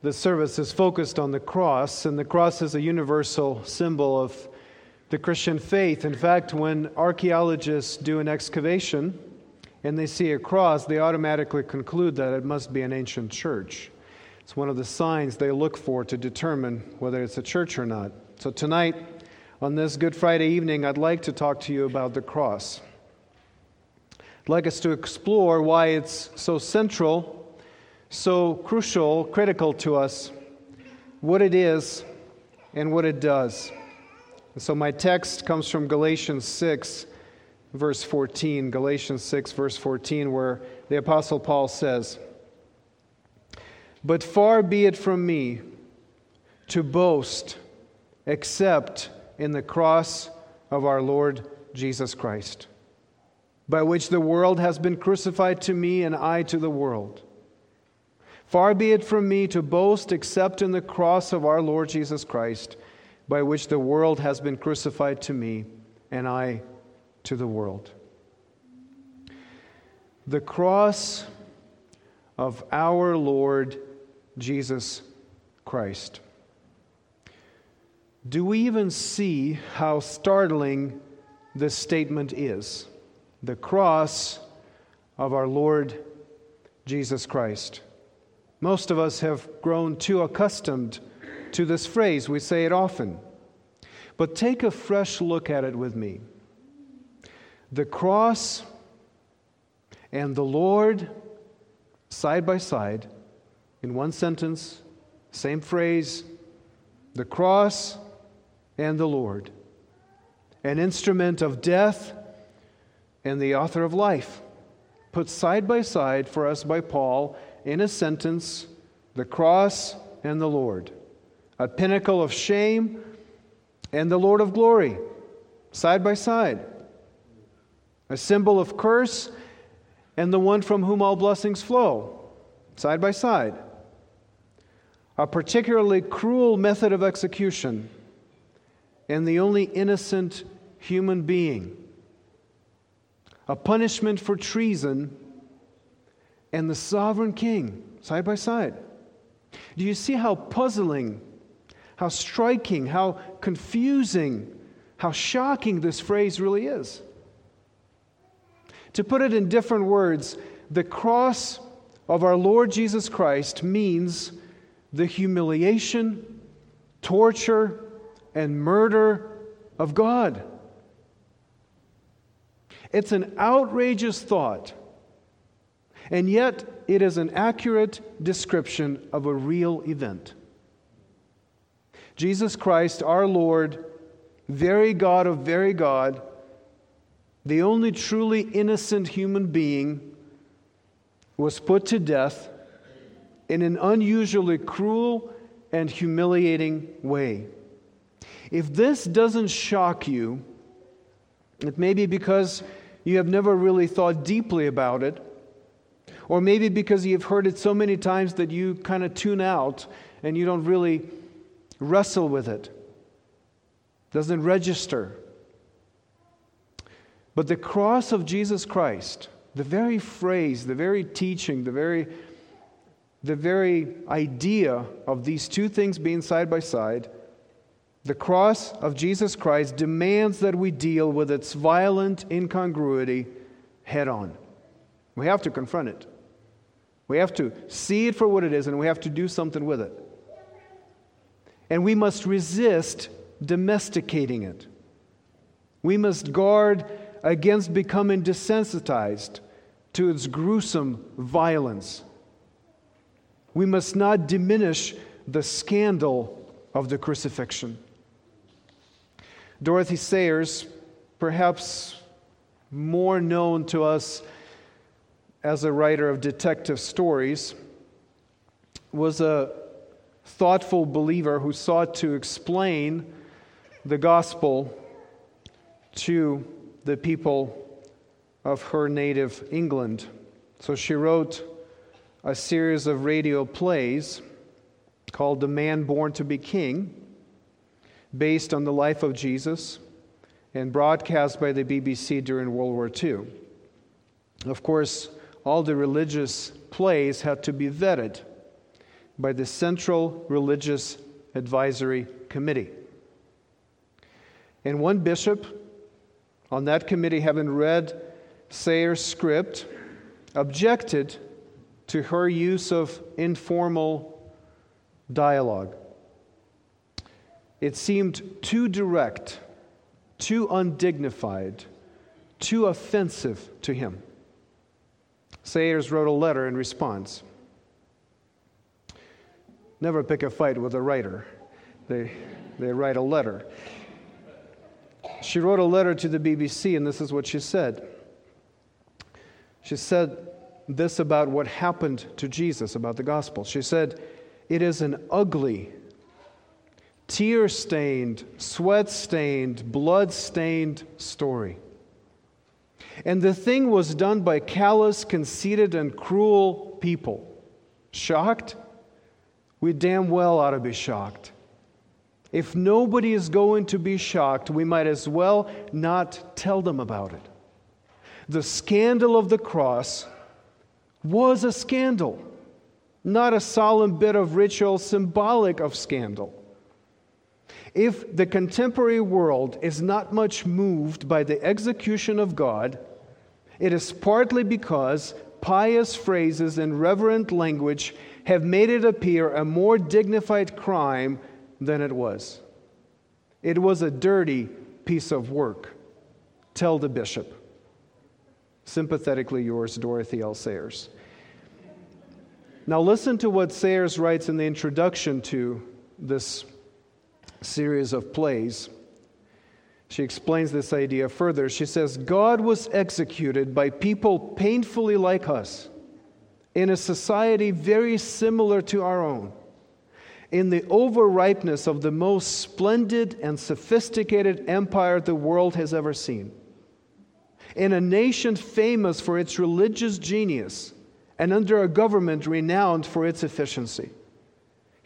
the service is focused on the cross, and the cross is a universal symbol of the Christian faith. In fact, when archaeologists do an excavation and they see a cross, they automatically conclude that it must be an ancient church. It's one of the signs they look for to determine whether it's a church or not. So, tonight, on this Good Friday evening, I'd like to talk to you about the cross. I'd like us to explore why it's so central so crucial, critical to us, what it is and what it does. And so my text comes from Galatians 6, verse 14. Galatians 6, verse 14, where the Apostle Paul says, But far be it from me to boast except in the cross of our Lord Jesus Christ, by which the world has been crucified to me and I to the world. Far be it from me to boast except in the cross of our Lord Jesus Christ, by which the world has been crucified to me, and I to the world. The cross of our Lord Jesus Christ. Do we even see how startling this statement is? The cross of our Lord Jesus Christ. Most of us have grown too accustomed to this phrase. We say it often. But take a fresh look at it with me. The cross and the Lord, side by side, in one sentence, same phrase the cross and the Lord, an instrument of death and the author of life, put side by side for us by Paul in a sentence the cross and the Lord, a pinnacle of shame and the Lord of glory, side by side, a symbol of curse and the one from whom all blessings flow, side by side, a particularly cruel method of execution and the only innocent human being, a punishment for treason and the sovereign king side by side. Do you see how puzzling, how striking, how confusing, how shocking this phrase really is? To put it in different words, the cross of our Lord Jesus Christ means the humiliation, torture, and murder of God. It's an outrageous thought and yet, it is an accurate description of a real event. Jesus Christ, our Lord, very God of very God, the only truly innocent human being, was put to death in an unusually cruel and humiliating way. If this doesn't shock you, it may be because you have never really thought deeply about it or maybe because you've heard it so many times that you kind of tune out and you don't really wrestle with it. Doesn't register. But the cross of Jesus Christ, the very phrase, the very teaching, the very the very idea of these two things being side by side, the cross of Jesus Christ demands that we deal with its violent incongruity head on. We have to confront it. We have to see it for what it is and we have to do something with it. And we must resist domesticating it. We must guard against becoming desensitized to its gruesome violence. We must not diminish the scandal of the crucifixion. Dorothy Sayers, perhaps more known to us as a writer of detective stories, was a thoughtful believer who sought to explain the gospel to the people of her native England. So she wrote a series of radio plays called The Man Born to Be King, based on the life of Jesus and broadcast by the BBC during World War II. Of course, all the religious plays had to be vetted by the Central Religious Advisory Committee. And one bishop on that committee, having read Sayers' script, objected to her use of informal dialogue. It seemed too direct, too undignified, too offensive to him. Sayers wrote a letter in response. Never pick a fight with a writer. They, they write a letter. She wrote a letter to the BBC, and this is what she said. She said this about what happened to Jesus, about the gospel. She said, It is an ugly, tear stained, sweat stained, blood stained story. And the thing was done by callous, conceited, and cruel people. Shocked? We damn well ought to be shocked. If nobody is going to be shocked, we might as well not tell them about it. The scandal of the cross was a scandal, not a solemn bit of ritual symbolic of scandal. If the contemporary world is not much moved by the execution of God, it is partly because pious phrases and reverent language have made it appear a more dignified crime than it was. It was a dirty piece of work. Tell the bishop. Sympathetically yours, Dorothy L. Sayers. Now, listen to what Sayers writes in the introduction to this series of plays. She explains this idea further. She says, God was executed by people painfully like us in a society very similar to our own in the overripeness of the most splendid and sophisticated empire the world has ever seen, in a nation famous for its religious genius and under a government renowned for its efficiency.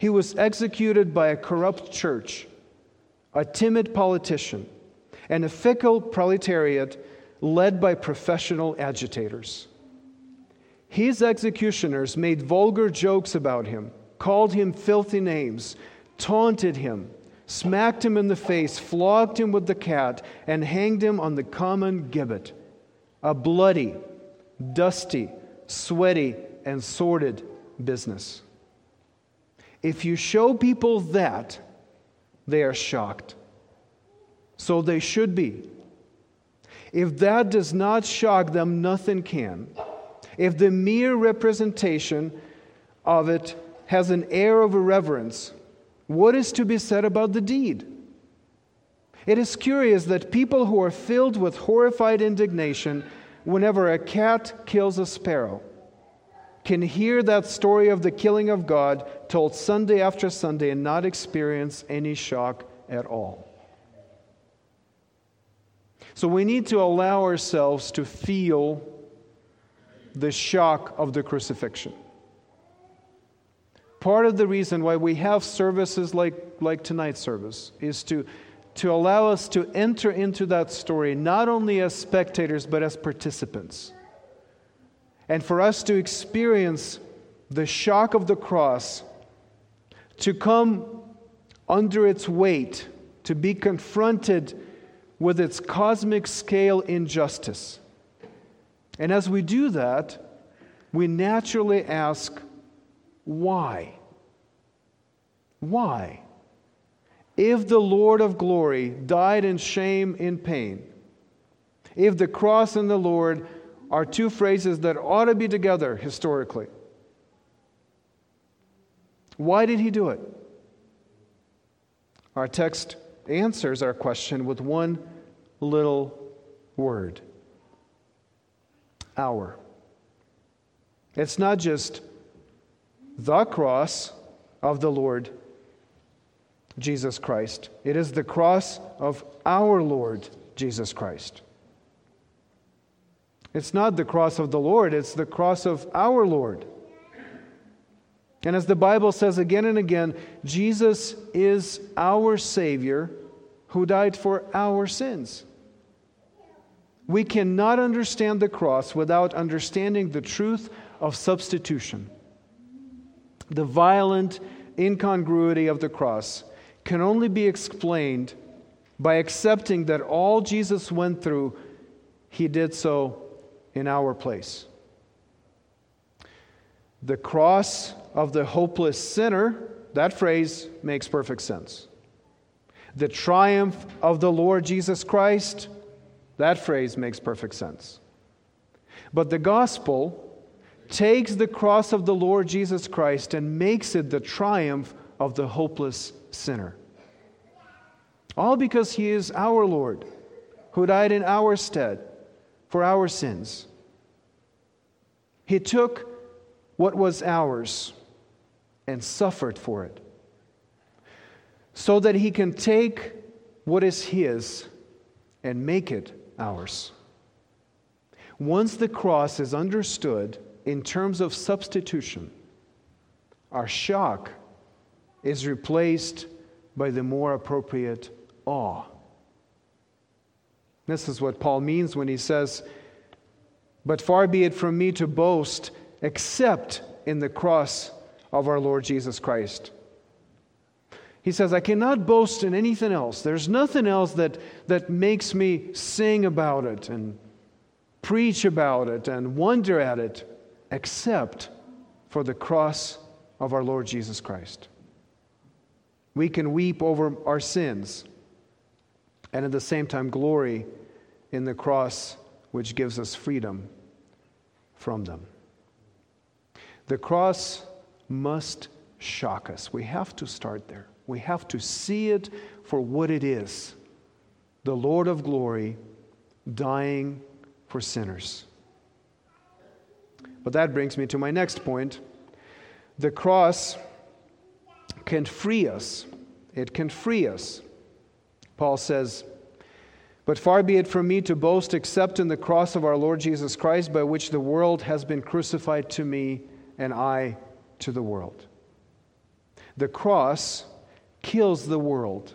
He was executed by a corrupt church, a timid politician, and a fickle proletariat led by professional agitators. His executioners made vulgar jokes about him called him filthy names, taunted him, smacked him in the face, flogged him with the cat, and hanged him on the common gibbet. A bloody, dusty, sweaty, and sordid business. If you show people that, they are shocked. So they should be. If that does not shock them, nothing can. If the mere representation of it has an air of irreverence, what is to be said about the deed? It is curious that people who are filled with horrified indignation whenever a cat kills a sparrow can hear that story of the killing of God told Sunday after Sunday and not experience any shock at all. So we need to allow ourselves to feel the shock of the crucifixion. Part of the reason why we have services like, like tonight's service is to, to allow us to enter into that story not only as spectators but as participants. And for us to experience the shock of the cross, to come under its weight, to be confronted with its cosmic scale injustice. And as we do that, we naturally ask, why? Why? If the Lord of glory died in shame, in pain, if the cross and the Lord are two phrases that ought to be together historically, why did he do it? Our text answers our question with one little word our. It's not just the cross of the Lord Jesus Christ. It is the cross of our Lord Jesus Christ. It's not the cross of the Lord, it's the cross of our Lord. And as the Bible says again and again, Jesus is our Savior who died for our sins. We cannot understand the cross without understanding the truth of substitution. The violent incongruity of the cross can only be explained by accepting that all Jesus went through, he did so in our place. The cross of the hopeless sinner, that phrase makes perfect sense. The triumph of the Lord Jesus Christ, that phrase makes perfect sense. But the gospel takes the cross of the Lord Jesus Christ and makes it the triumph of the hopeless sinner. All because he is our Lord, who died in our stead for our sins. He took what was ours and suffered for it, so that he can take what is his and make it ours. Once the cross is understood in terms of substitution, our shock is replaced by the more appropriate awe. This is what Paul means when he says, But far be it from me to boast except in the cross of our Lord Jesus Christ. He says, I cannot boast in anything else. There's nothing else that, that makes me sing about it and preach about it and wonder at it except for the cross of our Lord Jesus Christ. We can weep over our sins and at the same time glory in the cross which gives us freedom from them. The cross must shock us. We have to start there. We have to see it for what it is the Lord of glory dying for sinners. But that brings me to my next point. The cross can free us. It can free us Paul says, But far be it from me to boast except in the cross of our Lord Jesus Christ, by which the world has been crucified to me and I to the world. The cross kills the world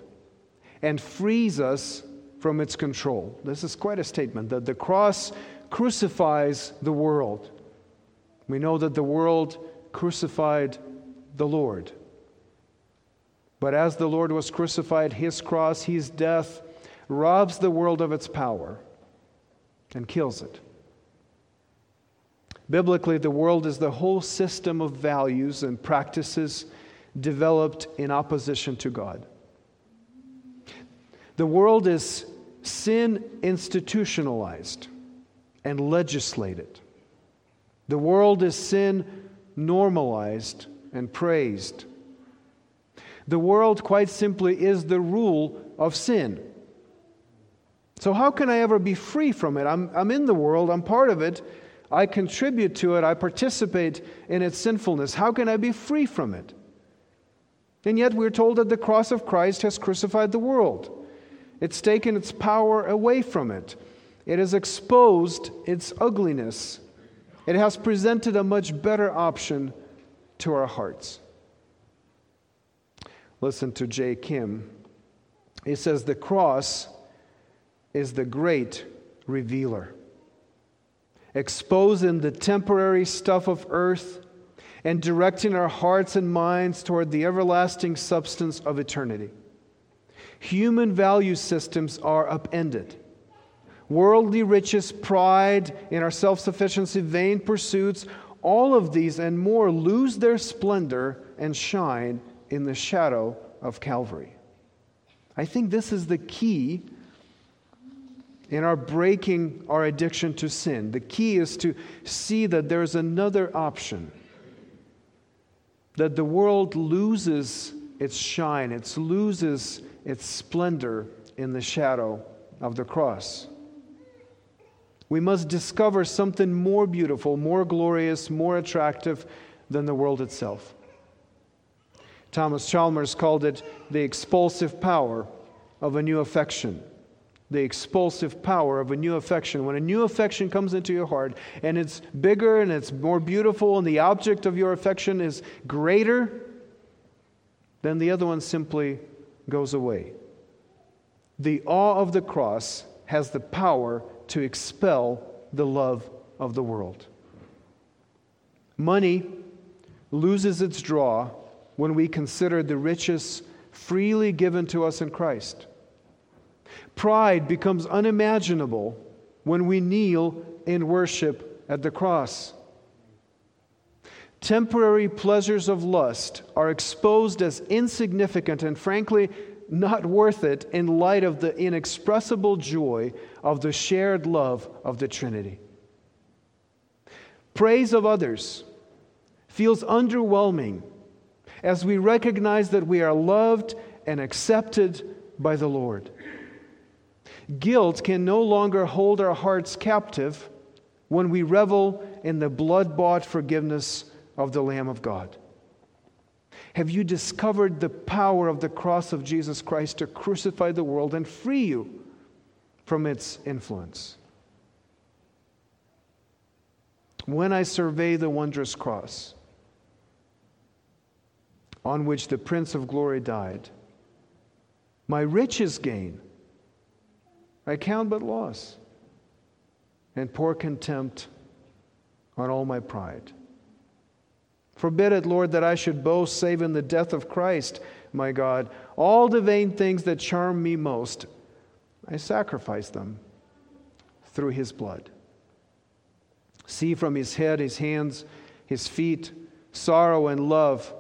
and frees us from its control. This is quite a statement that the cross crucifies the world. We know that the world crucified the Lord. But as the Lord was crucified, his cross, his death, robs the world of its power and kills it. Biblically, the world is the whole system of values and practices developed in opposition to God. The world is sin institutionalized and legislated. The world is sin normalized and praised. The world, quite simply, is the rule of sin. So, how can I ever be free from it? I'm, I'm in the world, I'm part of it, I contribute to it, I participate in its sinfulness. How can I be free from it? And yet, we're told that the cross of Christ has crucified the world. It's taken its power away from it. It has exposed its ugliness. It has presented a much better option to our hearts. Listen to J. Kim. He says, The cross is the great revealer, exposing the temporary stuff of earth and directing our hearts and minds toward the everlasting substance of eternity. Human value systems are upended. Worldly riches, pride in our self sufficiency, vain pursuits, all of these and more lose their splendor and shine in the shadow of Calvary. I think this is the key in our breaking our addiction to sin. The key is to see that there's another option, that the world loses its shine, it loses its splendor in the shadow of the cross. We must discover something more beautiful, more glorious, more attractive than the world itself. Thomas Chalmers called it the expulsive power of a new affection. The expulsive power of a new affection. When a new affection comes into your heart and it's bigger and it's more beautiful and the object of your affection is greater, then the other one simply goes away. The awe of the cross has the power to expel the love of the world. Money loses its draw when we consider the riches freely given to us in Christ. Pride becomes unimaginable when we kneel in worship at the cross. Temporary pleasures of lust are exposed as insignificant and, frankly, not worth it in light of the inexpressible joy of the shared love of the Trinity. Praise of others feels underwhelming as we recognize that we are loved and accepted by the Lord. Guilt can no longer hold our hearts captive when we revel in the blood bought forgiveness of the Lamb of God. Have you discovered the power of the cross of Jesus Christ to crucify the world and free you from its influence? When I survey the wondrous cross on which the Prince of Glory died, my riches gain I count but loss and pour contempt on all my pride. Forbid it, Lord, that I should boast save in the death of Christ, my God. All the vain things that charm me most, I sacrifice them through his blood. See from his head, his hands, his feet, sorrow and love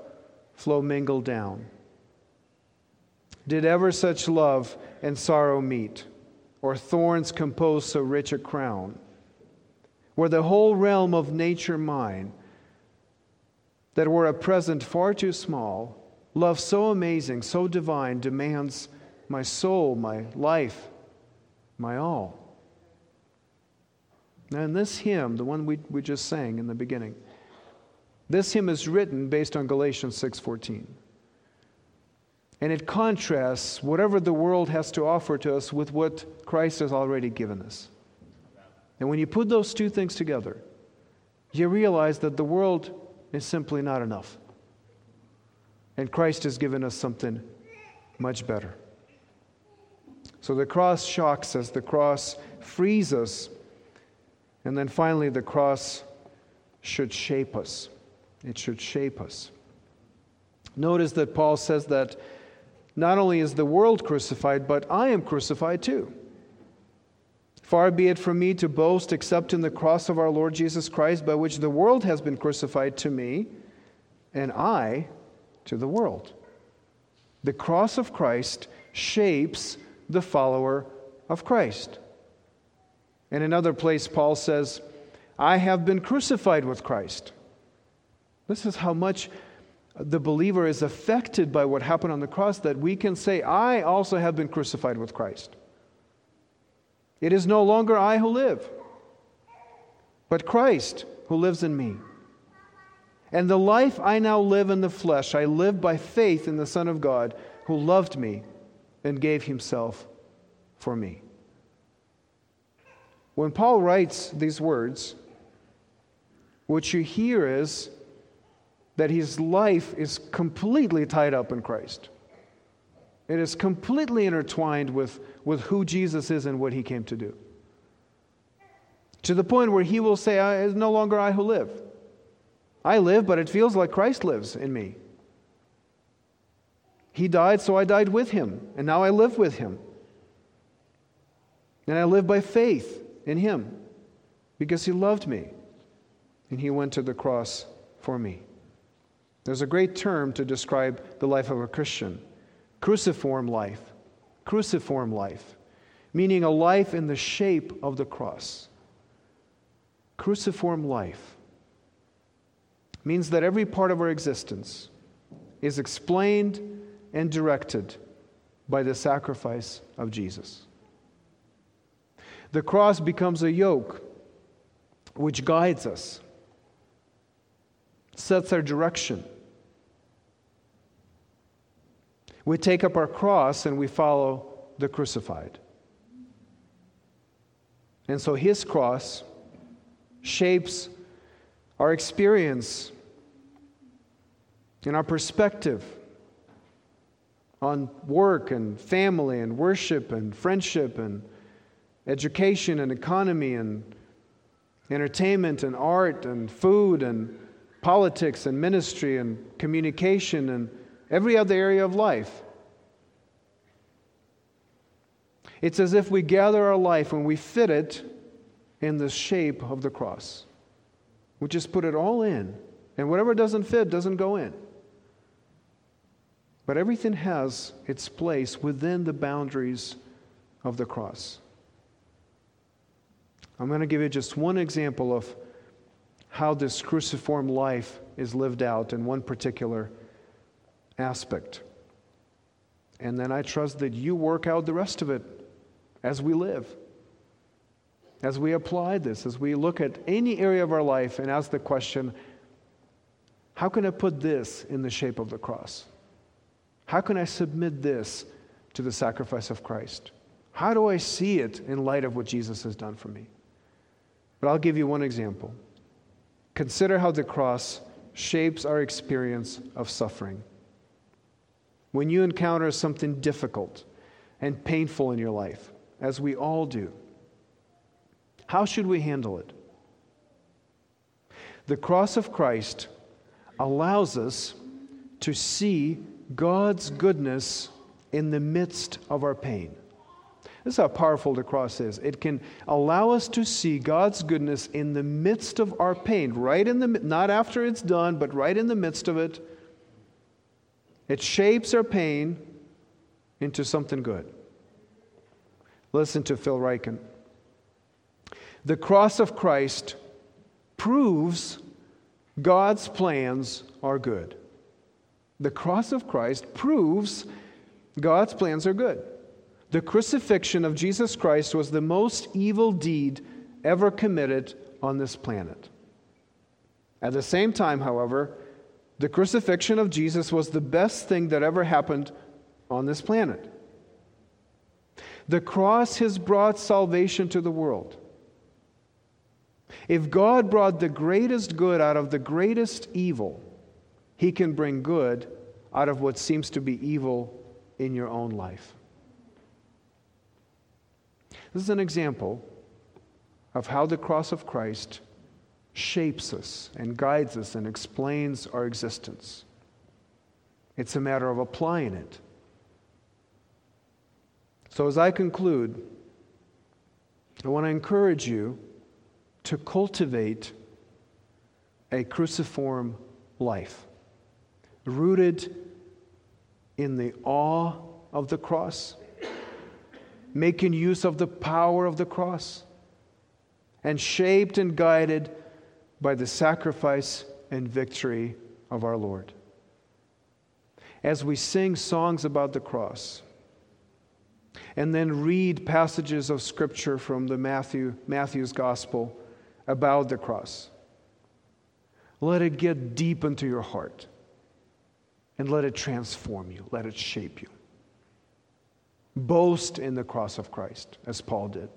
flow mingled down. Did ever such love and sorrow meet, or thorns compose so rich a crown? Were the whole realm of nature mine, that were a present far too small, love so amazing, so divine, demands my soul, my life, my all. Now, in this hymn, the one we, we just sang in the beginning, this hymn is written based on Galatians 6:14. And it contrasts whatever the world has to offer to us with what Christ has already given us. And when you put those two things together, you realize that the world is simply not enough. And Christ has given us something much better. So the cross shocks us, the cross frees us, and then finally, the cross should shape us. It should shape us. Notice that Paul says that not only is the world crucified, but I am crucified too. Far be it from me to boast except in the cross of our Lord Jesus Christ, by which the world has been crucified to me, and I to the world. The cross of Christ shapes the follower of Christ. In another place, Paul says, I have been crucified with Christ. This is how much the believer is affected by what happened on the cross that we can say, I also have been crucified with Christ. It is no longer I who live, but Christ who lives in me. And the life I now live in the flesh, I live by faith in the Son of God who loved me and gave himself for me. When Paul writes these words, what you hear is that his life is completely tied up in Christ. It is completely intertwined with, with who Jesus is and what he came to do. To the point where he will say, It's no longer I who live. I live, but it feels like Christ lives in me. He died, so I died with him, and now I live with him. And I live by faith in him because he loved me and he went to the cross for me. There's a great term to describe the life of a Christian cruciform life. Cruciform life, meaning a life in the shape of the cross. Cruciform life means that every part of our existence is explained and directed by the sacrifice of Jesus. The cross becomes a yoke which guides us, sets our direction We take up our cross and we follow the crucified. And so his cross shapes our experience and our perspective on work and family and worship and friendship and education and economy and entertainment and art and food and politics and ministry and communication and every other area of life. It's as if we gather our life and we fit it in the shape of the cross. We just put it all in, and whatever doesn't fit doesn't go in. But everything has its place within the boundaries of the cross. I'm going to give you just one example of how this cruciform life is lived out in one particular aspect. And then I trust that you work out the rest of it as we live, as we apply this, as we look at any area of our life and ask the question how can I put this in the shape of the cross? How can I submit this to the sacrifice of Christ? How do I see it in light of what Jesus has done for me? But I'll give you one example. Consider how the cross shapes our experience of suffering. When you encounter something difficult and painful in your life, as we all do, how should we handle it? The cross of Christ allows us to see God's goodness in the midst of our pain. This is how powerful the cross is. It can allow us to see God's goodness in the midst of our pain, right in the not after it's done, but right in the midst of it. It shapes our pain into something good. Listen to Phil Ryken. The cross of Christ proves God's plans are good. The cross of Christ proves God's plans are good. The crucifixion of Jesus Christ was the most evil deed ever committed on this planet. At the same time, however, the crucifixion of Jesus was the best thing that ever happened on this planet. The cross has brought salvation to the world. If God brought the greatest good out of the greatest evil, He can bring good out of what seems to be evil in your own life. This is an example of how the cross of Christ shapes us and guides us and explains our existence. It's a matter of applying it. So, as I conclude, I want to encourage you to cultivate a cruciform life, rooted in the awe of the cross making use of the power of the cross, and shaped and guided by the sacrifice and victory of our Lord. As we sing songs about the cross, and then read passages of scripture from the Matthew, Matthew's gospel about the cross. Let it get deep into your heart and let it transform you, let it shape you. Boast in the cross of Christ, as Paul did,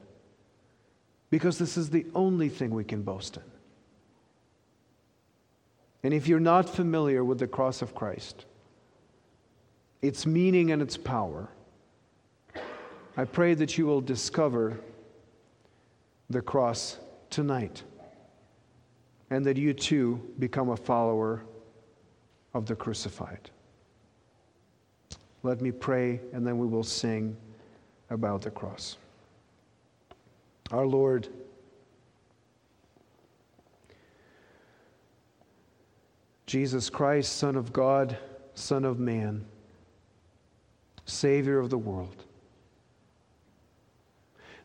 because this is the only thing we can boast in. And if you're not familiar with the cross of Christ, its meaning and its power, I pray that you will discover the cross tonight and that you too become a follower of the crucified. Let me pray, and then we will sing about the cross. Our Lord, Jesus Christ, Son of God, Son of Man, Savior of the world,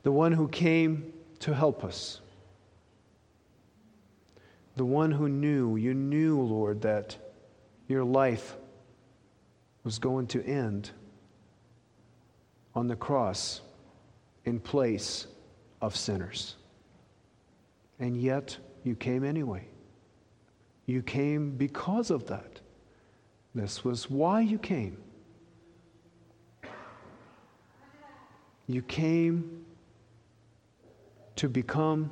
the one who came to help us, the one who knew, you knew, Lord, that your life was going to end on the cross in place of sinners. And yet, you came anyway. You came because of that. This was why you came. You came to become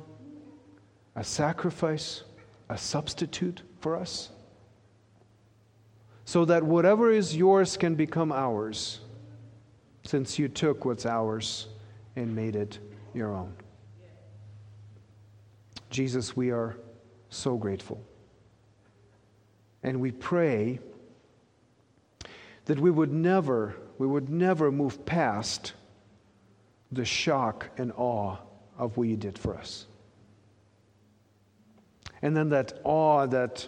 a sacrifice, a substitute for us so that whatever is yours can become ours, since you took what's ours and made it your own. Jesus, we are so grateful. And we pray that we would never, we would never move past the shock and awe of what you did for us. And then that awe, that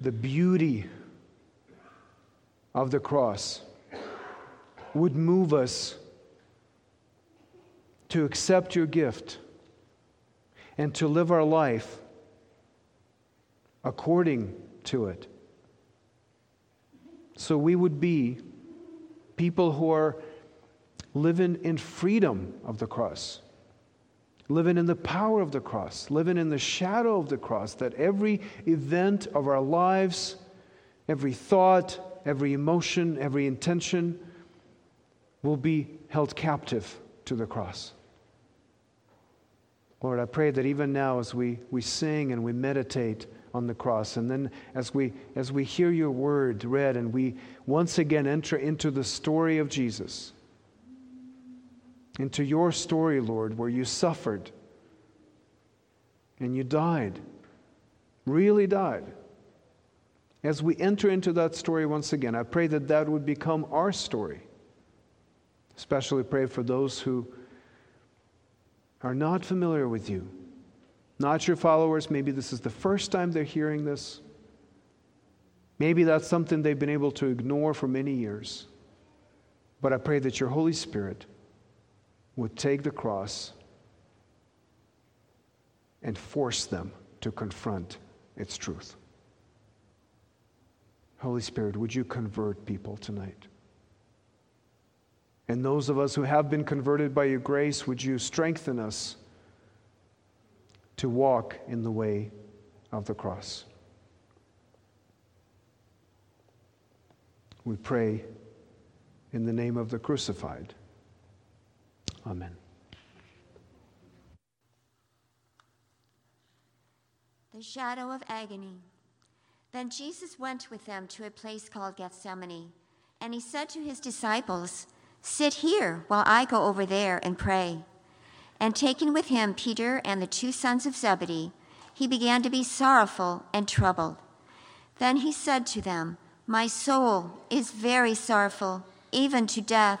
the beauty of the cross would move us to accept your gift and to live our life according to it. So we would be people who are living in freedom of the cross, living in the power of the cross, living in the shadow of the cross, that every event of our lives, every thought, every emotion, every intention will be held captive to the cross. Lord, I pray that even now as we, we sing and we meditate on the cross, and then as we, as we hear your word read and we once again enter into the story of Jesus, into your story, Lord, where you suffered and you died, really died. As we enter into that story once again, I pray that that would become our story. Especially pray for those who are not familiar with you, not your followers, maybe this is the first time they're hearing this. Maybe that's something they've been able to ignore for many years. But I pray that your Holy Spirit would take the cross and force them to confront its truth. Holy Spirit, would you convert people tonight? And those of us who have been converted by your grace, would you strengthen us to walk in the way of the cross? We pray in the name of the crucified. Amen. The shadow of agony. Then Jesus went with them to a place called Gethsemane, and he said to his disciples, Sit here while I go over there and pray. And taking with him Peter and the two sons of Zebedee, he began to be sorrowful and troubled. Then he said to them, My soul is very sorrowful, even to death.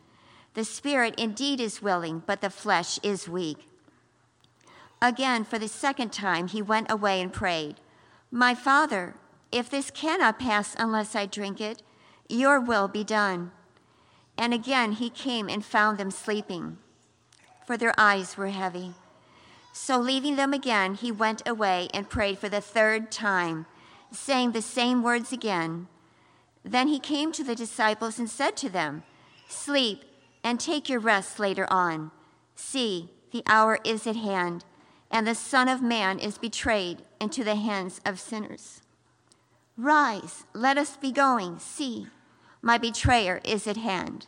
The spirit indeed is willing, but the flesh is weak. Again, for the second time, he went away and prayed, My Father, if this cannot pass unless I drink it, your will be done. And again he came and found them sleeping, for their eyes were heavy. So leaving them again, he went away and prayed for the third time, saying the same words again. Then he came to the disciples and said to them, Sleep and take your rest later on. See, the hour is at hand, and the Son of Man is betrayed into the hands of sinners. Rise, let us be going. See, my betrayer is at hand.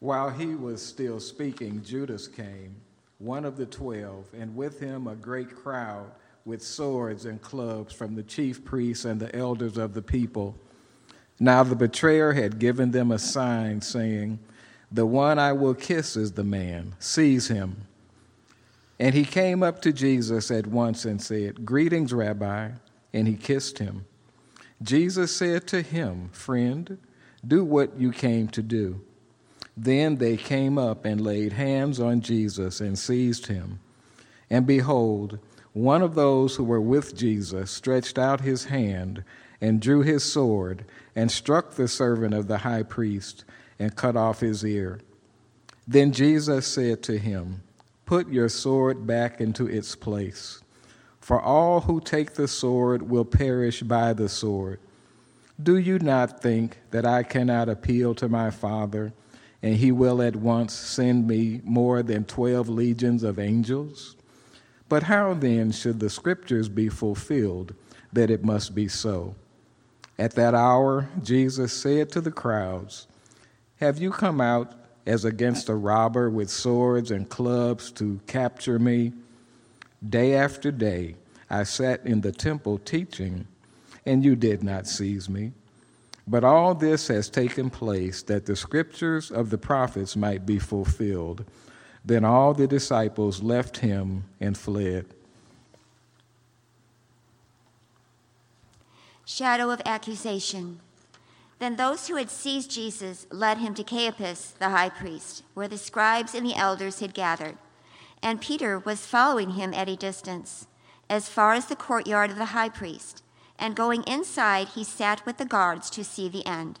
While he was still speaking, Judas came, one of the twelve, and with him a great crowd with swords and clubs from the chief priests and the elders of the people. Now the betrayer had given them a sign, saying, The one I will kiss is the man, seize him. And he came up to Jesus at once and said, Greetings, Rabbi. And he kissed him. Jesus said to him, Friend, do what you came to do. Then they came up and laid hands on Jesus and seized him. And behold, one of those who were with Jesus stretched out his hand and drew his sword and struck the servant of the high priest and cut off his ear. Then Jesus said to him, Put your sword back into its place, for all who take the sword will perish by the sword. Do you not think that I cannot appeal to my Father? and he will at once send me more than 12 legions of angels. But how then should the scriptures be fulfilled that it must be so? At that hour, Jesus said to the crowds, Have you come out as against a robber with swords and clubs to capture me? Day after day, I sat in the temple teaching, and you did not seize me. But all this has taken place that the scriptures of the prophets might be fulfilled. Then all the disciples left him and fled. Shadow of accusation. Then those who had seized Jesus led him to Caiaphas, the high priest, where the scribes and the elders had gathered. And Peter was following him at a distance, as far as the courtyard of the high priest. And going inside, he sat with the guards to see the end.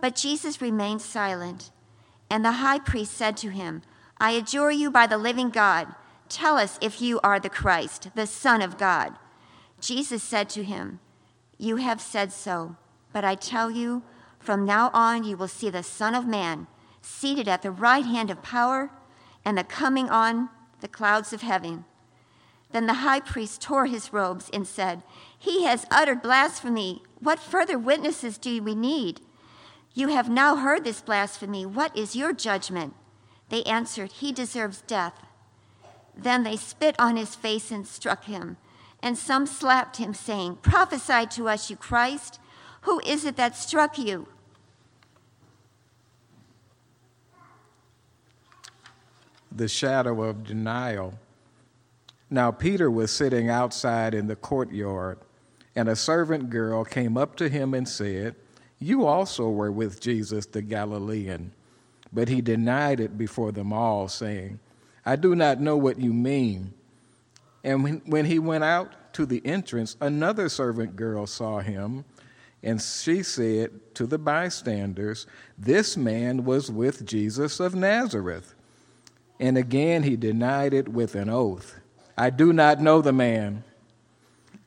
But Jesus remained silent. And the high priest said to him, I adjure you by the living God, tell us if you are the Christ, the Son of God. Jesus said to him, You have said so, but I tell you, from now on you will see the Son of Man seated at the right hand of power and the coming on the clouds of heaven. Then the high priest tore his robes and said, He has uttered blasphemy. What further witnesses do we need? You have now heard this blasphemy. What is your judgment? They answered, He deserves death. Then they spit on his face and struck him. And some slapped him, saying, Prophesy to us, you Christ. Who is it that struck you? The shadow of denial. Now Peter was sitting outside in the courtyard, and a servant girl came up to him and said, you also were with Jesus the Galilean. But he denied it before them all, saying, I do not know what you mean. And when he went out to the entrance, another servant girl saw him, and she said to the bystanders, This man was with Jesus of Nazareth. And again he denied it with an oath I do not know the man.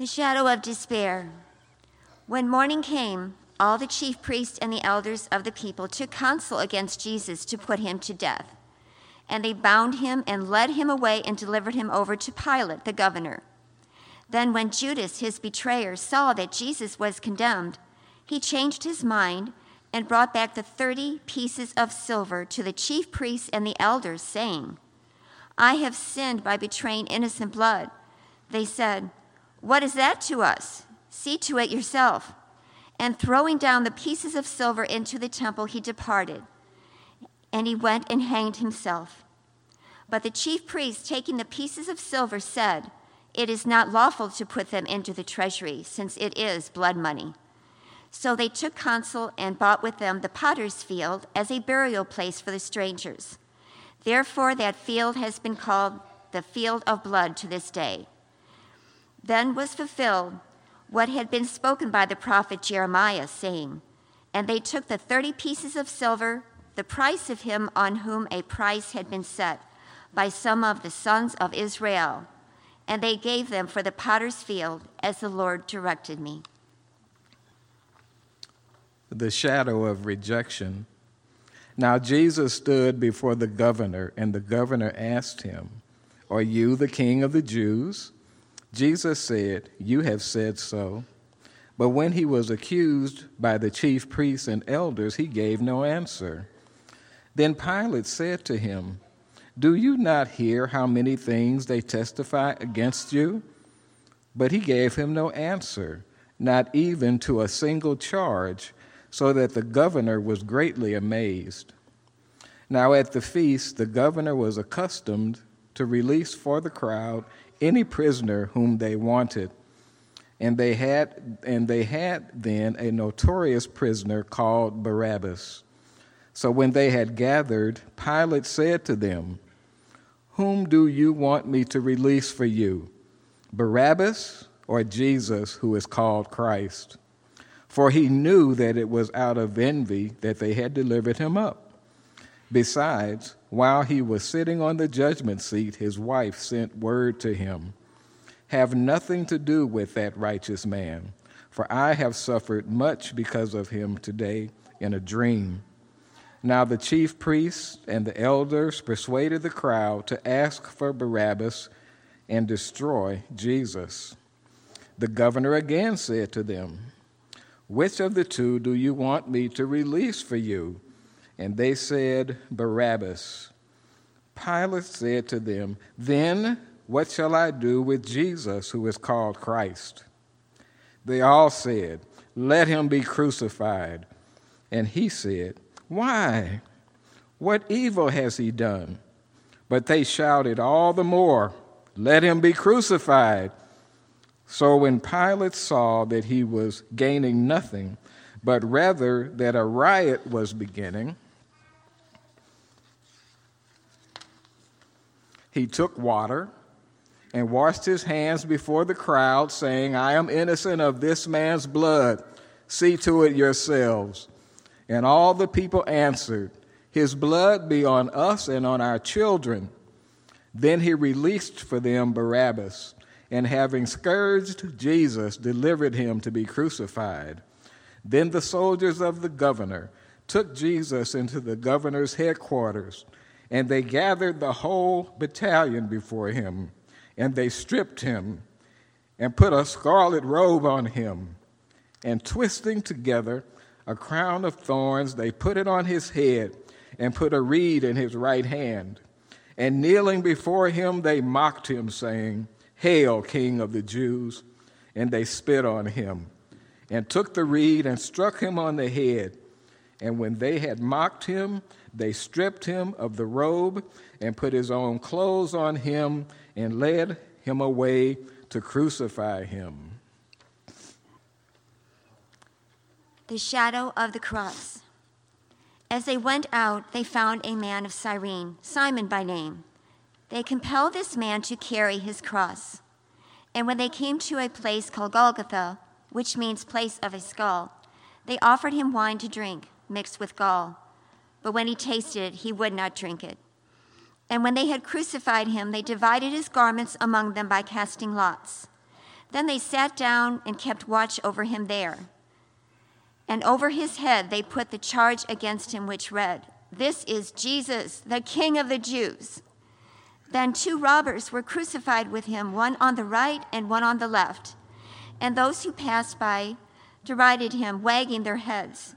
The shadow of despair. When morning came, all the chief priests and the elders of the people took counsel against Jesus to put him to death. And they bound him and led him away and delivered him over to Pilate, the governor. Then, when Judas, his betrayer, saw that Jesus was condemned, he changed his mind and brought back the thirty pieces of silver to the chief priests and the elders, saying, I have sinned by betraying innocent blood. They said, what is that to us? See to it yourself. And throwing down the pieces of silver into the temple, he departed. And he went and hanged himself. But the chief priest, taking the pieces of silver, said, It is not lawful to put them into the treasury, since it is blood money. So they took counsel and bought with them the potter's field as a burial place for the strangers. Therefore, that field has been called the field of blood to this day. Then was fulfilled what had been spoken by the prophet Jeremiah, saying, And they took the thirty pieces of silver, the price of him on whom a price had been set by some of the sons of Israel, and they gave them for the potter's field, as the Lord directed me. The shadow of rejection. Now Jesus stood before the governor, and the governor asked him, Are you the king of the Jews? Jesus said, You have said so. But when he was accused by the chief priests and elders, he gave no answer. Then Pilate said to him, Do you not hear how many things they testify against you? But he gave him no answer, not even to a single charge, so that the governor was greatly amazed. Now at the feast, the governor was accustomed to release for the crowd any prisoner whom they wanted. And they had, and they had then a notorious prisoner called Barabbas. So when they had gathered, Pilate said to them, Whom do you want me to release for you, Barabbas or Jesus, who is called Christ? For he knew that it was out of envy that they had delivered him up. Besides, while he was sitting on the judgment seat, his wife sent word to him Have nothing to do with that righteous man, for I have suffered much because of him today in a dream. Now the chief priests and the elders persuaded the crowd to ask for Barabbas and destroy Jesus. The governor again said to them, Which of the two do you want me to release for you? And they said, Barabbas. Pilate said to them, Then what shall I do with Jesus, who is called Christ? They all said, Let him be crucified. And he said, why? What evil has he done? But they shouted all the more, Let him be crucified. So when Pilate saw that he was gaining nothing, but rather that a riot was beginning, he took water and washed his hands before the crowd, saying, I am innocent of this man's blood. See to it yourselves. And all the people answered, His blood be on us and on our children. Then he released for them Barabbas, and having scourged Jesus, delivered him to be crucified. Then the soldiers of the governor took Jesus into the governor's headquarters, and they gathered the whole battalion before him, and they stripped him and put a scarlet robe on him, and twisting together a crown of thorns. They put it on his head and put a reed in his right hand. And kneeling before him, they mocked him, saying, Hail, King of the Jews! And they spit on him and took the reed and struck him on the head. And when they had mocked him, they stripped him of the robe and put his own clothes on him and led him away to crucify him. the shadow of the cross. As they went out, they found a man of Cyrene, Simon by name. They compelled this man to carry his cross. And when they came to a place called Golgotha, which means place of a skull, they offered him wine to drink, mixed with gall. But when he tasted it, he would not drink it. And when they had crucified him, they divided his garments among them by casting lots. Then they sat down and kept watch over him there and over his head they put the charge against him, which read, This is Jesus, the King of the Jews. Then two robbers were crucified with him, one on the right and one on the left. And those who passed by derided him, wagging their heads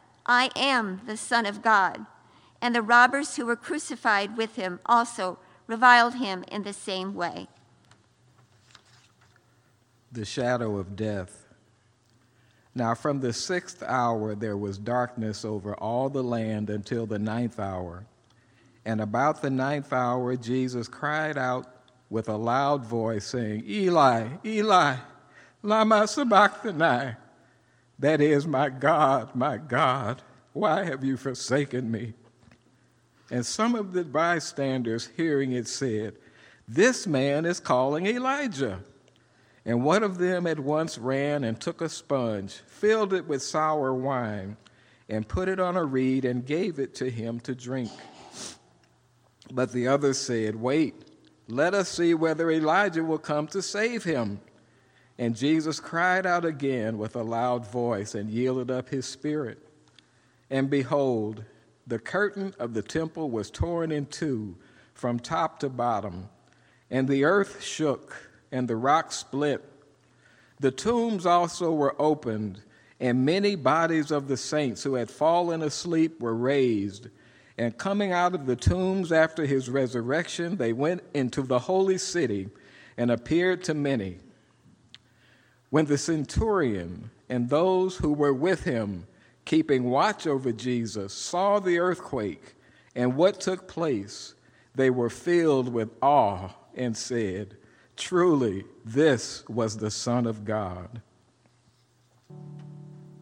I am the Son of God. And the robbers who were crucified with him also reviled him in the same way the shadow of death. Now, from the sixth hour there was darkness over all the land until the ninth hour. And about the ninth hour, Jesus cried out with a loud voice, saying, Eli, Eli, Lama Sabachthani. That is, my God, my God, why have you forsaken me? And some of the bystanders, hearing it, said, This man is calling Elijah. And one of them at once ran and took a sponge, filled it with sour wine, and put it on a reed and gave it to him to drink. But the others said, Wait, let us see whether Elijah will come to save him. And Jesus cried out again with a loud voice and yielded up his spirit. And behold, the curtain of the temple was torn in two from top to bottom, and the earth shook, and the rocks split. The tombs also were opened, and many bodies of the saints who had fallen asleep were raised. And coming out of the tombs after his resurrection, they went into the holy city and appeared to many. When the centurion and those who were with him, keeping watch over Jesus, saw the earthquake and what took place, they were filled with awe and said, Truly, this was the Son of God.